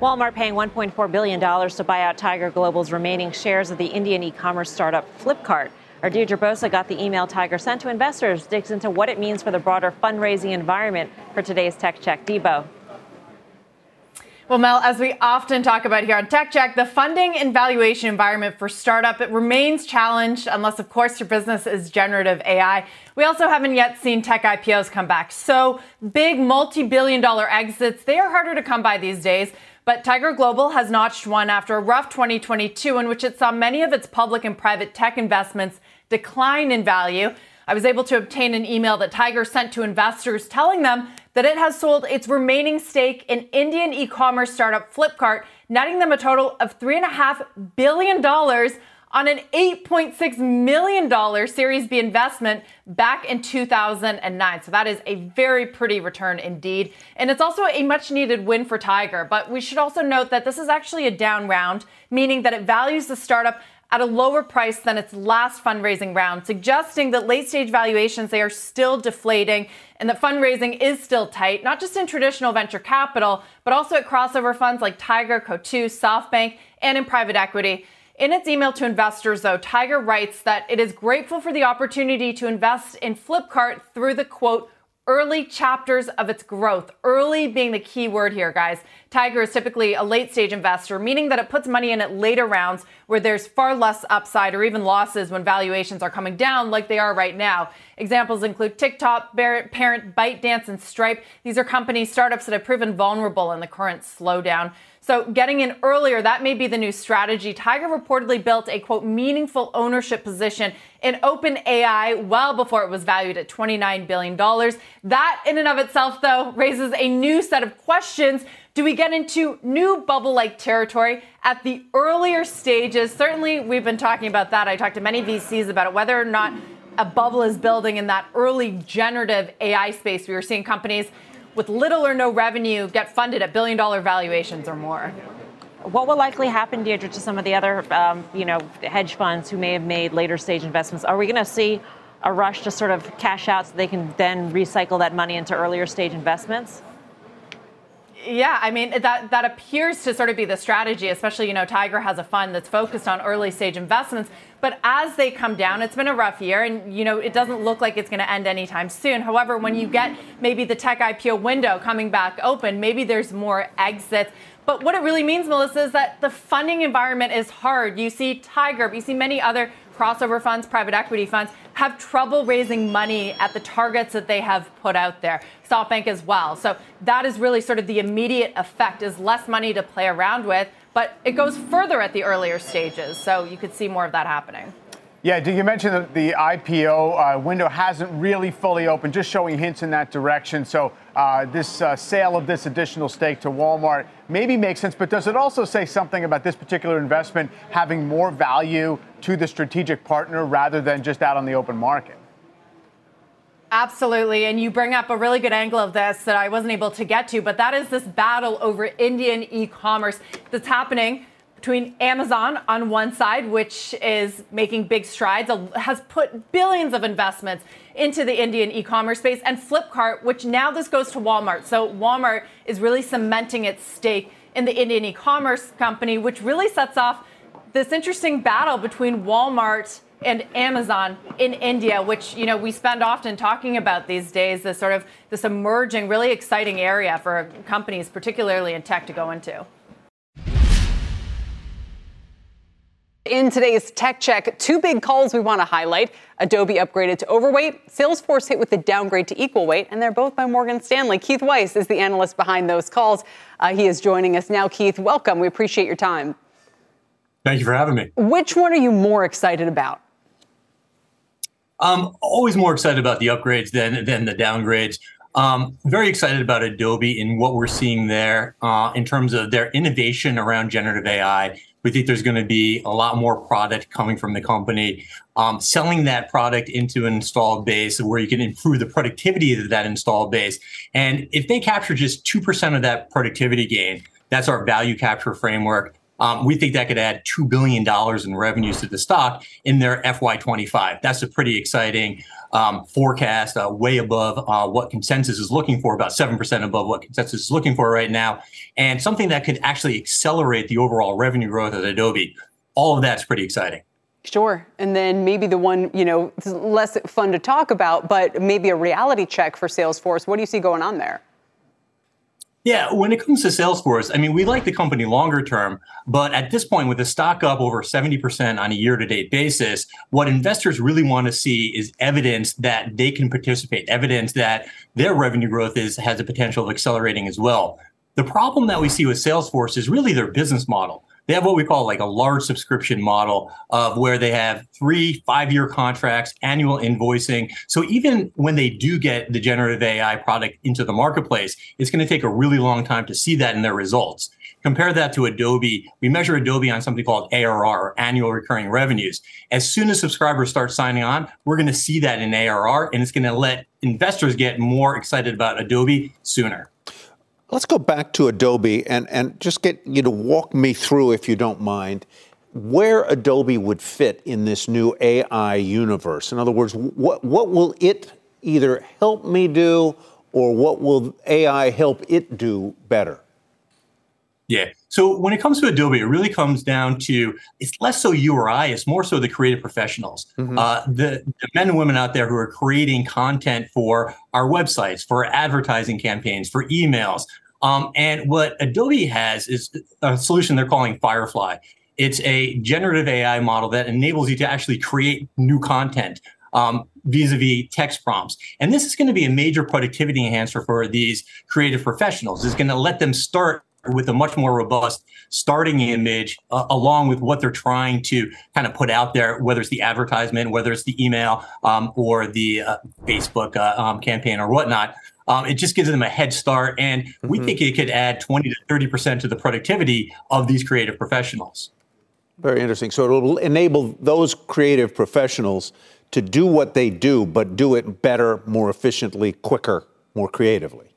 Walmart paying $1.4 billion to buy out Tiger Global's remaining shares of the Indian e commerce startup Flipkart. Our Bosa got the email Tiger sent to investors, digs into what it means for the broader fundraising environment for today's Tech Check. Debo. Well, Mel, as we often talk about here on Tech Check, the funding and valuation environment for startup it remains challenged unless, of course, your business is generative AI. We also haven't yet seen tech IPOs come back. So big multi-billion dollar exits, they are harder to come by these days. But Tiger Global has notched one after a rough 2022 in which it saw many of its public and private tech investments decline in value. I was able to obtain an email that Tiger sent to investors telling them that it has sold its remaining stake in Indian e commerce startup Flipkart, netting them a total of $3.5 billion on an $8.6 million Series B investment back in 2009. So that is a very pretty return indeed. And it's also a much needed win for Tiger. But we should also note that this is actually a down round, meaning that it values the startup at a lower price than its last fundraising round, suggesting that late stage valuations they are still deflating and that fundraising is still tight, not just in traditional venture capital, but also at crossover funds like Tiger, Coatue, SoftBank, and in private equity. In its email to investors, though, Tiger writes that it is grateful for the opportunity to invest in Flipkart through the quote, early chapters of its growth. Early being the key word here, guys. Tiger is typically a late stage investor, meaning that it puts money in at later rounds where there's far less upside or even losses when valuations are coming down like they are right now. Examples include TikTok, parent ByteDance, and Stripe. These are companies, startups that have proven vulnerable in the current slowdown. So getting in earlier, that may be the new strategy. Tiger reportedly built a quote meaningful ownership position in OpenAI well before it was valued at $29 billion. That in and of itself, though, raises a new set of questions. Do we get into new bubble like territory at the earlier stages? Certainly, we've been talking about that. I talked to many VCs about it, whether or not a bubble is building in that early generative AI space. We were seeing companies with little or no revenue get funded at billion dollar valuations or more. What will likely happen, Deirdre, to some of the other, um, you know, hedge funds who may have made later stage investments? Are we going to see a rush to sort of cash out so they can then recycle that money into earlier stage investments? Yeah, I mean that that appears to sort of be the strategy, especially you know Tiger has a fund that's focused on early stage investments, but as they come down, it's been a rough year and you know it doesn't look like it's going to end anytime soon. However, when you get maybe the tech IPO window coming back open, maybe there's more exits. But what it really means, Melissa, is that the funding environment is hard. You see Tiger, you see many other crossover funds, private equity funds have trouble raising money at the targets that they have put out there. SoftBank as well. So that is really sort of the immediate effect is less money to play around with, but it goes further at the earlier stages. So you could see more of that happening. Yeah, did you mentioned that the IPO uh, window hasn't really fully opened, just showing hints in that direction. So uh, this uh, sale of this additional stake to Walmart maybe makes sense, but does it also say something about this particular investment having more value to the strategic partner rather than just out on the open market? Absolutely. And you bring up a really good angle of this that I wasn't able to get to, but that is this battle over Indian e commerce that's happening between Amazon on one side, which is making big strides, has put billions of investments into the Indian e commerce space, and Flipkart, which now this goes to Walmart. So Walmart is really cementing its stake in the Indian e commerce company, which really sets off this interesting battle between Walmart and Amazon in India, which you know we spend often talking about these days, this sort of this emerging, really exciting area for companies, particularly in tech, to go into. In today's tech check, two big calls we want to highlight. Adobe upgraded to overweight, Salesforce hit with the downgrade to equal weight, and they're both by Morgan Stanley. Keith Weiss is the analyst behind those calls. Uh, he is joining us now. Keith, welcome. We appreciate your time. Thank you for having me. Which one are you more excited about? I'm always more excited about the upgrades than than the downgrades. Um, very excited about Adobe and what we're seeing there uh, in terms of their innovation around generative AI. We think there's going to be a lot more product coming from the company, um, selling that product into an installed base where you can improve the productivity of that installed base. And if they capture just 2% of that productivity gain, that's our value capture framework. Um, we think that could add $2 billion in revenues to the stock in their FY25. That's a pretty exciting um, forecast, uh, way above uh, what consensus is looking for, about 7% above what consensus is looking for right now, and something that could actually accelerate the overall revenue growth of Adobe. All of that's pretty exciting. Sure. And then maybe the one, you know, less fun to talk about, but maybe a reality check for Salesforce. What do you see going on there? Yeah, when it comes to Salesforce, I mean, we like the company longer term, but at this point, with the stock up over 70% on a year to date basis, what investors really want to see is evidence that they can participate, evidence that their revenue growth is has the potential of accelerating as well. The problem that we see with Salesforce is really their business model they have what we call like a large subscription model of where they have three, five year contracts, annual invoicing. So even when they do get the generative AI product into the marketplace, it's going to take a really long time to see that in their results. Compare that to Adobe. We measure Adobe on something called ARR, annual recurring revenues. As soon as subscribers start signing on, we're going to see that in ARR, and it's going to let investors get more excited about Adobe sooner. Let's go back to Adobe and, and just get you to walk me through, if you don't mind, where Adobe would fit in this new AI universe. In other words, what, what will it either help me do or what will AI help it do better? Yeah. So when it comes to Adobe, it really comes down to it's less so you or I, it's more so the creative professionals, mm-hmm. uh, the, the, men and women out there who are creating content for our websites, for advertising campaigns, for emails. Um, and what Adobe has is a solution they're calling Firefly. It's a generative AI model that enables you to actually create new content um, vis-a-vis text prompts. And this is going to be a major productivity enhancer for these creative professionals. It's going to let them start with a much more robust starting image uh, along with what they're trying to kind of put out there, whether it's the advertisement, whether it's the email um, or the uh, Facebook uh, um, campaign or whatnot. Um, it just gives them a head start. And mm-hmm. we think it could add 20 to 30% to the productivity of these creative professionals. Very interesting. So it'll enable those creative professionals to do what they do, but do it better, more efficiently, quicker, more creatively.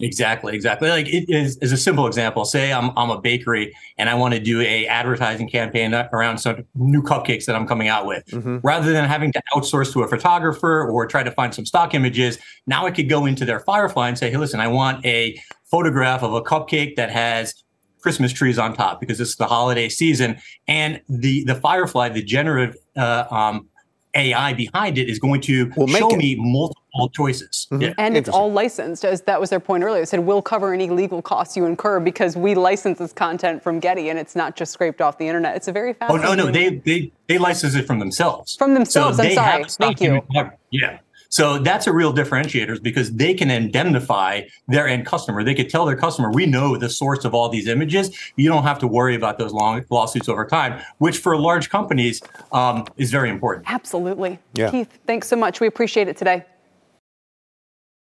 Exactly, exactly. Like it is, is a simple example. Say I'm I'm a bakery and I want to do a advertising campaign around some new cupcakes that I'm coming out with. Mm-hmm. Rather than having to outsource to a photographer or try to find some stock images, now I could go into their Firefly and say, "Hey, listen, I want a photograph of a cupcake that has Christmas trees on top because it's the holiday season." And the the Firefly, the generative uh, um, AI behind it is going to we'll show me multiple choices. Mm-hmm. Yeah. And it's all licensed, as that was their point earlier. They said we'll cover any legal costs you incur because we license this content from Getty and it's not just scraped off the internet. It's a very fast. Oh no, no, they they they license it from themselves. From themselves. So I'm sorry. Thank you. Yeah. So that's a real differentiator because they can indemnify their end customer. They could tell their customer, we know the source of all these images. You don't have to worry about those long lawsuits over time, which for large companies um, is very important. Absolutely. Yeah. Keith, thanks so much. We appreciate it today.